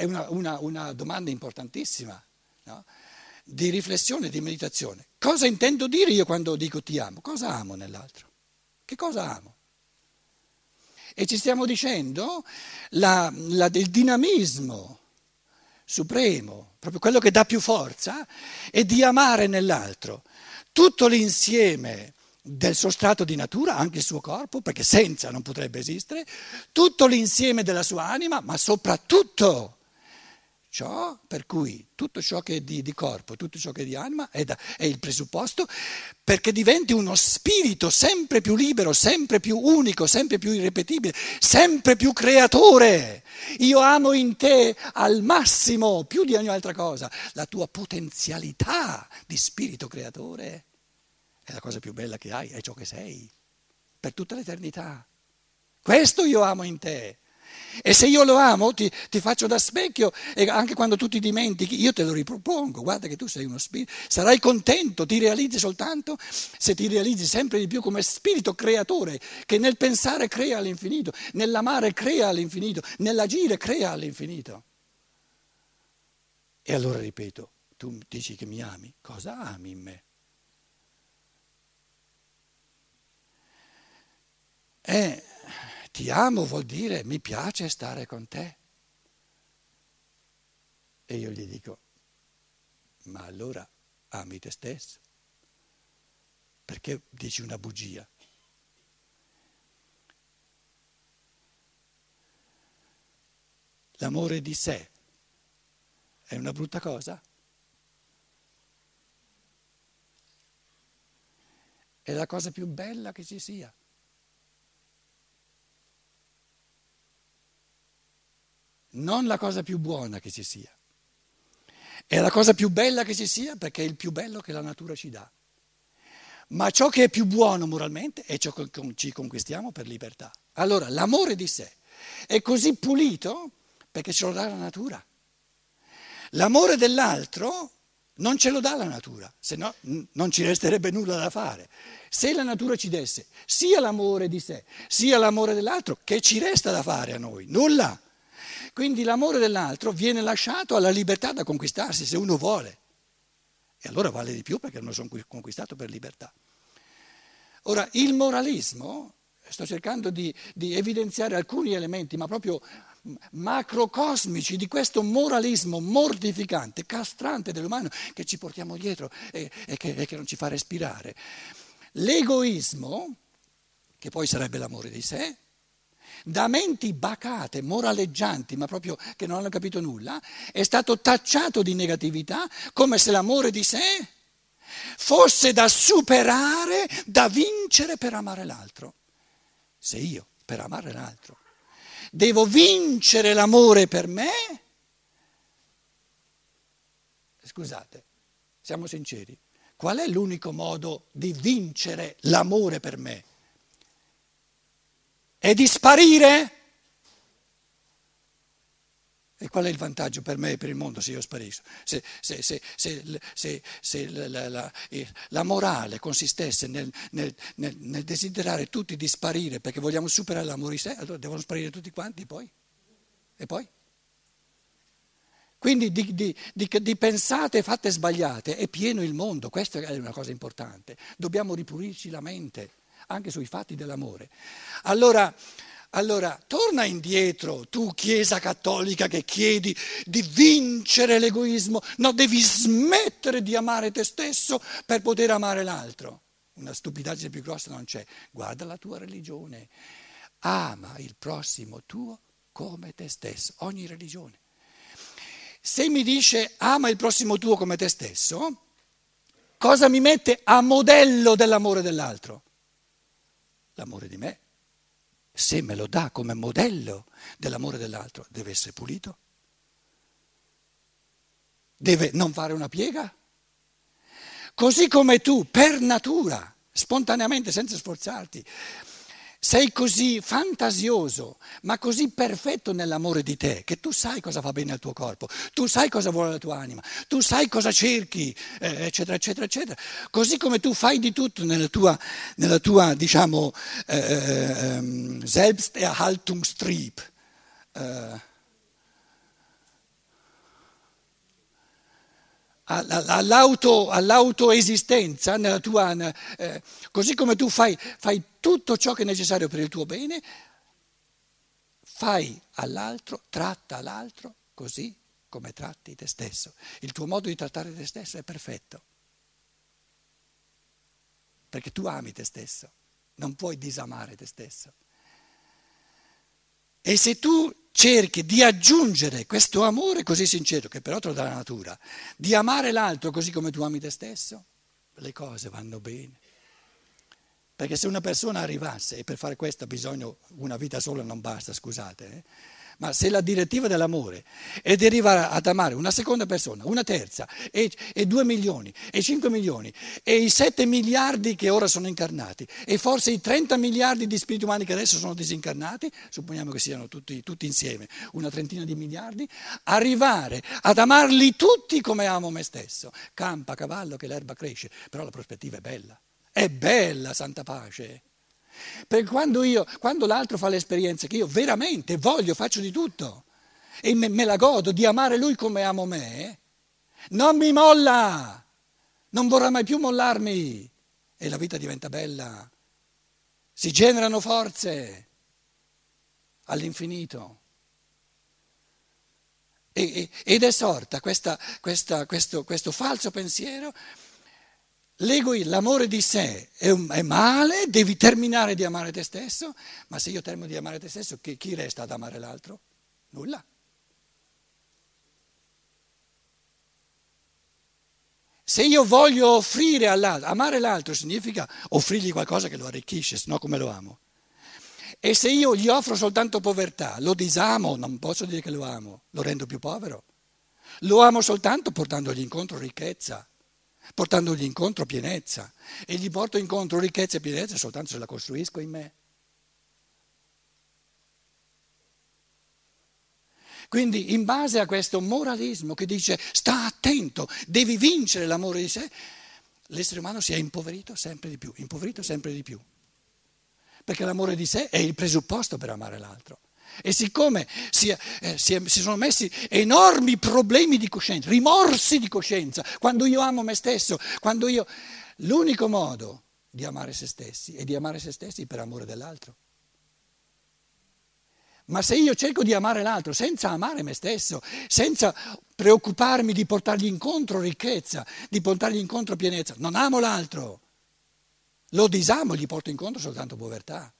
è una, una, una domanda importantissima, no? di riflessione, di meditazione. Cosa intendo dire io quando dico ti amo? Cosa amo nell'altro? Che cosa amo? E ci stiamo dicendo la, la, il dinamismo supremo, proprio quello che dà più forza, è di amare nell'altro tutto l'insieme del suo strato di natura, anche il suo corpo, perché senza non potrebbe esistere, tutto l'insieme della sua anima, ma soprattutto ciò per cui tutto ciò che è di, di corpo, tutto ciò che è di anima è, da, è, il presupposto perché diventi uno spirito sempre più libero, sempre più unico, sempre più irrepetibile, sempre più creatore. Io amo in te al massimo, più di ogni altra cosa, la tua potenzialità di spirito creatore. È la cosa più bella che hai, è ciò che sei, per tutta l'eternità. Questo io amo in te. E se io lo amo, ti, ti, faccio da specchio e anche quando tu ti dimentichi, io te lo ripropongo. Guarda che tu sei uno spirito, sarai contento, ti realizzi soltanto se ti realizzi sempre di più come spirito creatore che nel pensare crea all'infinito, nell'amare crea all'infinito, nell'agire crea all'infinito. E allora ripeto, tu dici che mi ami, cosa ami in me? Eh, ti amo vuol dire mi piace stare con te. E io gli dico, ma allora ami te stesso? Perché dici una bugia? L'amore di sé è una brutta cosa? È la cosa più bella che ci sia. Non la cosa più buona che ci sia. È la cosa più bella che ci sia perché è il più bello che la natura ci dà. Ma ciò che è più buono moralmente è ciò che ci conquistiamo per libertà. Allora, l'amore di sé è così pulito perché ce lo dà la natura. L'amore dell'altro non ce lo dà la natura, se no non ci resterebbe nulla da fare. Se la natura ci desse sia l'amore di sé, sia l'amore dell'altro, che ci resta da fare a noi? Nulla. Quindi l'amore dell'altro viene lasciato alla libertà da conquistarsi se uno vuole. E allora vale di più perché non sono conquistato per libertà. Ora, il moralismo, sto cercando di, di evidenziare alcuni elementi, ma proprio macrocosmici di questo moralismo mortificante, castrante dell'umano che ci portiamo dietro e, e, che, e che non ci fa respirare. L'egoismo, che poi sarebbe l'amore di sé, da menti bacate, moraleggianti, ma proprio che non hanno capito nulla, è stato tacciato di negatività come se l'amore di sé fosse da superare, da vincere per amare l'altro. Se io, per amare l'altro, devo vincere l'amore per me, scusate, siamo sinceri, qual è l'unico modo di vincere l'amore per me? È di sparire? E qual è il vantaggio per me e per il mondo se io sparisco? Se, se, se, se la, la, la, morale consistesse nel, nel, nel, nel, desiderare tutti di sparire perché vogliamo superare l'amore di sé, allora devono sparire tutti quanti poi. E poi? Quindi di, di, di, di pensate fatte sbagliate è pieno il mondo, questa è una cosa importante. Dobbiamo ripulirci la mente anche sui fatti dell'amore. Allora, allora, torna indietro, tu Chiesa cattolica che chiedi di vincere l'egoismo, no, devi smettere di amare te stesso per poter amare l'altro. Una stupidaggine più grossa non c'è. Guarda la tua religione, ama il prossimo tuo come te stesso, ogni religione. Se mi dice ama il prossimo tuo come te stesso, cosa mi mette a modello dell'amore dell'altro? L'amore di me, se me lo dà come modello dell'amore dell'altro, deve essere pulito? Deve non fare una piega? Così come tu, per natura, spontaneamente, senza sforzarti, sei così fantasioso, ma così perfetto nell'amore di te, che tu sai cosa va bene al tuo corpo, tu sai cosa vuole la tua anima, tu sai cosa cerchi, eh, eccetera, eccetera, eccetera. Così come tu fai di tutto nella tua, nella tua diciamo, eh, eh, Selbsterhaltungstrieb. Eh, all'auto, all'autoesistenza, tua, eh, così come tu fai, fai tutto ciò che è necessario per il tuo bene, fai all'altro, tratta l'altro così come tratti te stesso. Il tuo modo di trattare te stesso è perfetto, perché tu ami te stesso, non puoi disamare te stesso. E se tu cerchi di aggiungere questo amore così sincero, che però te lo dà la natura, di amare l'altro così come tu ami te stesso, le cose vanno bene. Perché se una persona arrivasse, e per fare questo ha bisogno, una vita sola non basta, scusate, eh, ma se la direttiva dell'amore è di arrivare ad amare una seconda persona, una terza, e, e due milioni, e cinque milioni, e i sette miliardi che ora sono incarnati, e forse i 30 miliardi di spiriti umani che adesso sono disincarnati, supponiamo che siano tutti, tutti insieme, una trentina di miliardi, arrivare ad amarli tutti come amo me stesso. Campa, cavallo, che l'erba cresce, però la prospettiva è bella. È bella, santa pace. Perché quando, io, quando l'altro fa l'esperienza che io veramente voglio, faccio di tutto e me, me la godo di amare lui come amo me, non mi molla, non vorrà mai più mollarmi e la vita diventa bella. Si generano forze all'infinito. ed è sorta questa, questa, questo, questo falso pensiero L'egoismo, l'amore di sé è, un, è, male, devi terminare di amare te stesso, ma se io termino di amare te stesso, chi, chi resta ad amare l'altro? Nulla. Se io voglio offrire all'altro, amare l'altro significa offrirgli qualcosa che lo arricchisce, se no come lo amo. E se io gli offro soltanto povertà, lo disamo, non posso dire che lo amo, lo rendo più povero. Lo amo soltanto portandogli incontro ricchezza portandogli incontro pienezza. E gli porto incontro ricchezza e pienezza soltanto se la costruisco in me. Quindi in base a questo moralismo che dice sta attento, devi vincere l'amore di sé, l'essere umano si è impoverito sempre di più, impoverito sempre di più. Perché l'amore di sé è il presupposto per amare l'altro. E siccome si, eh, si, si, sono messi enormi problemi di coscienza, rimorsi di coscienza, quando io amo me stesso, quando io... L'unico modo di amare se stessi è di amare se stessi per amore dell'altro. Ma se io cerco di amare l'altro senza amare me stesso, senza preoccuparmi di portargli incontro ricchezza, di portargli incontro pienezza, non amo l'altro, lo disamo, gli porto incontro soltanto povertà.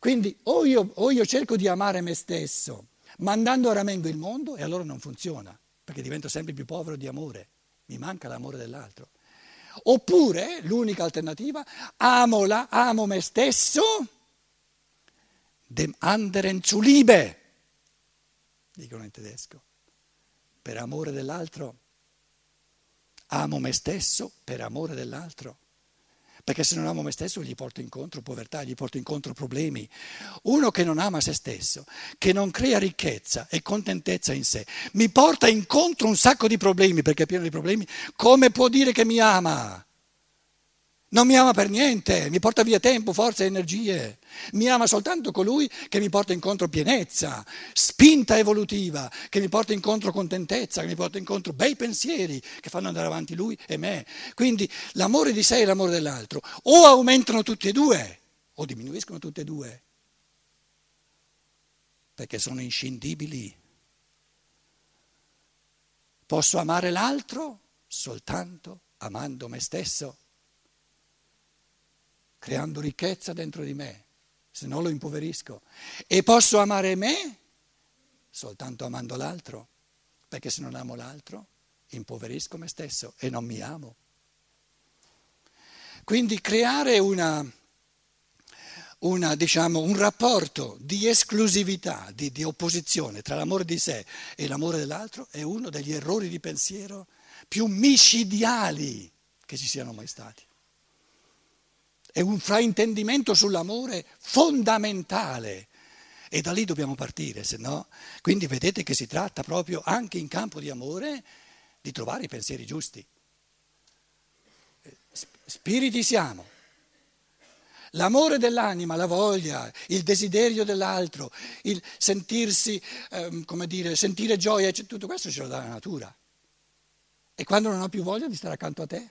Quindi o io, o io cerco di amare me stesso mandando a ramengo il mondo e allora non funziona, perché divento sempre più povero di amore, mi manca l'amore dell'altro. Oppure l'unica alternativa, amo, la, amo me stesso, dem anderen zu Liebe, dicono in tedesco, per amore dell'altro. Amo me stesso per amore dell'altro perché se non amo me stesso gli porto incontro povertà, gli porto incontro problemi. Uno che non ama se stesso, che non crea ricchezza e contentezza in sé, mi porta incontro un sacco di problemi, perché è pieno di problemi, come può dire che mi ama? Non mi ama per niente, mi porta via tempo, forza e energie. Mi ama soltanto colui che mi porta incontro pienezza, spinta evolutiva, che mi porta incontro contentezza, che mi porta incontro bei pensieri che fanno andare avanti lui e me. Quindi l'amore di sé e l'amore dell'altro o aumentano tutti e due o diminuiscono tutti e due, perché sono inscindibili. Posso amare l'altro soltanto amando me stesso creando ricchezza dentro di me, se no lo impoverisco. E posso amare me soltanto amando l'altro, perché se non amo l'altro impoverisco me stesso e non mi amo. Quindi creare una, una, diciamo, un rapporto di esclusività, di, di opposizione tra l'amore di sé e l'amore dell'altro è uno degli errori di pensiero più micidiali che ci siano mai stati. È un fraintendimento sull'amore fondamentale. E da lì dobbiamo partire, se no. Quindi vedete che si tratta proprio anche in campo di amore di trovare i pensieri giusti. Spiriti siamo. L'amore dell'anima, la voglia, il desiderio dell'altro, il sentirsi, ehm, come dire, sentire gioia, tutto questo ce lo dà la natura. E quando non ho più voglia di stare accanto a te?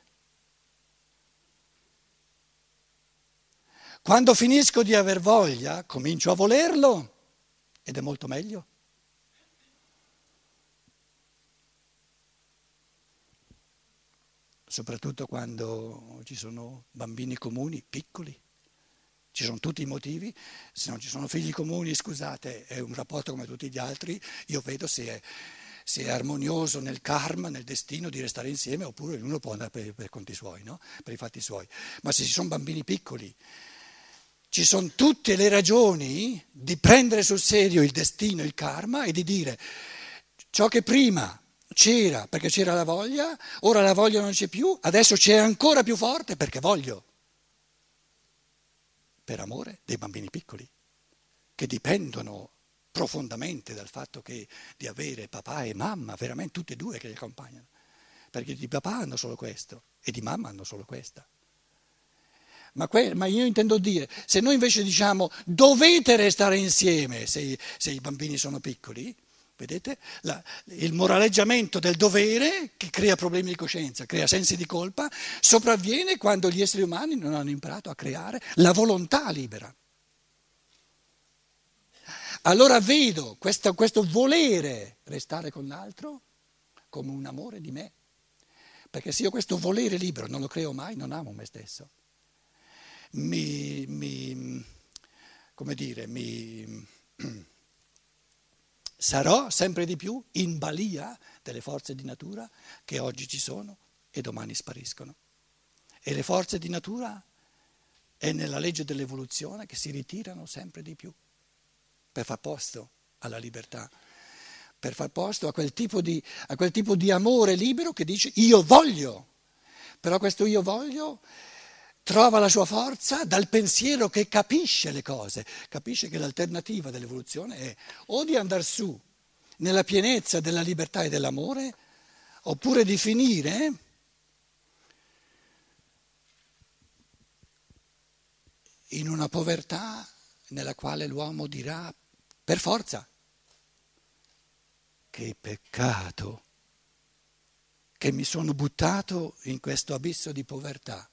Quando finisco di aver voglia, comincio a volerlo ed è molto meglio. Soprattutto quando ci sono bambini comuni, piccoli. Ci sono tutti i motivi, se non ci sono figli comuni, scusate, è un rapporto come tutti gli altri, io vedo se è, se è armonioso nel karma, nel destino di restare insieme, oppure ognuno può andare per, per conti suoi, no? per i fatti suoi. Ma se ci sono bambini piccoli, ci sono tutte le ragioni di prendere sul serio il destino, il karma e di dire ciò che prima c'era perché c'era la voglia, ora la voglia non c'è più, adesso c'è ancora più forte perché voglio per amore dei bambini piccoli, che dipendono profondamente dal fatto che, di avere papà e mamma, veramente tutti e due che li accompagnano, perché di papà hanno solo questo e di mamma hanno solo questa. Ma, que, ma io intendo dire, se noi invece diciamo dovete restare insieme se, se i bambini sono piccoli, Vedete? La, il moraleggiamento del dovere, che crea problemi di coscienza, crea sensi di colpa, sopravviene quando gli esseri umani non hanno imparato a creare la volontà libera. Allora vedo questo, questo volere restare con l'altro come un amore di me. Perché se io questo volere libero non lo creo mai, non amo me stesso. Mi, mi come dire, mi sarò sempre di più in balia delle forze di natura che oggi ci sono e domani spariscono. E le forze di natura è nella legge dell'evoluzione che si ritirano sempre di più per far posto alla libertà, per far posto a quel tipo di, quel tipo di amore libero che dice io voglio, però questo io voglio trova la sua forza dal pensiero che capisce le cose, capisce che l'alternativa dell'evoluzione è o di andare su nella pienezza della libertà e dell'amore, oppure di finire in una povertà nella quale l'uomo dirà per forza che peccato che mi sono buttato in questo abisso di povertà.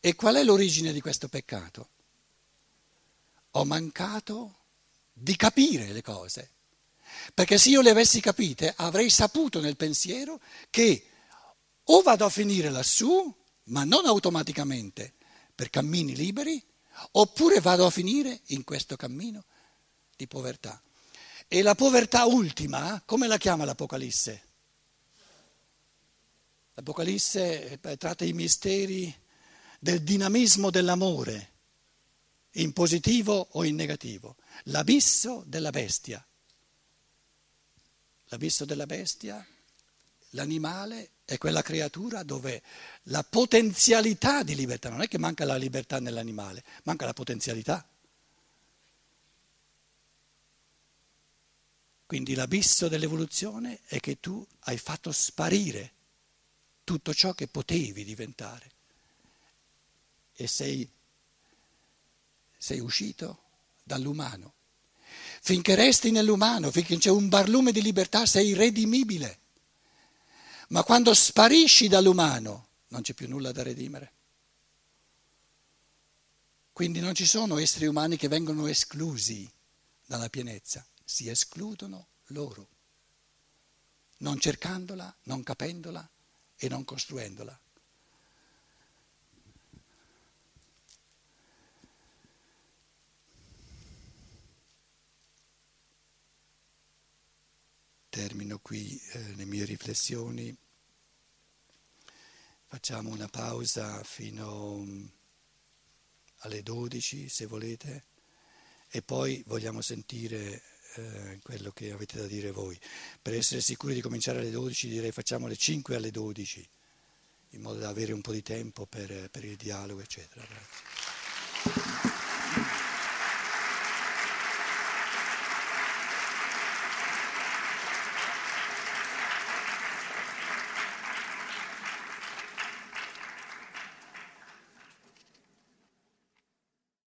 E qual è l'origine di questo peccato? Ho mancato di capire le cose, perché se io le avessi capite avrei saputo nel pensiero che o vado a finire lassù, ma non automaticamente, per cammini liberi, oppure vado a finire in questo cammino di povertà. E la povertà ultima, come la chiama l'Apocalisse? L'Apocalisse eh, tratta i misteri del dinamismo dell'amore, in positivo o in negativo, l'abisso della bestia. L'abisso della bestia, l'animale è quella creatura dove la potenzialità di libertà, non è che manca la libertà nell'animale, manca la potenzialità. Quindi l'abisso dell'evoluzione è che tu hai fatto sparire tutto ciò che potevi diventare e sei, sei uscito dall'umano. Finché resti nell'umano, finché c'è un barlume di libertà, sei redimibile. Ma quando sparisci dall'umano, non c'è più nulla da redimere. Quindi non ci sono esseri umani che vengono esclusi dalla pienezza, si escludono loro, non cercandola, non capendola e non costruendola. termino qui eh, le mie riflessioni. Facciamo una pausa fino mm, alle 12 se volete e poi vogliamo sentire eh, quello che avete da dire voi. Per essere sicuri di cominciare alle 12 direi facciamo le 5 alle 12 in modo da avere un po' di tempo per, per il dialogo eccetera. Grazie.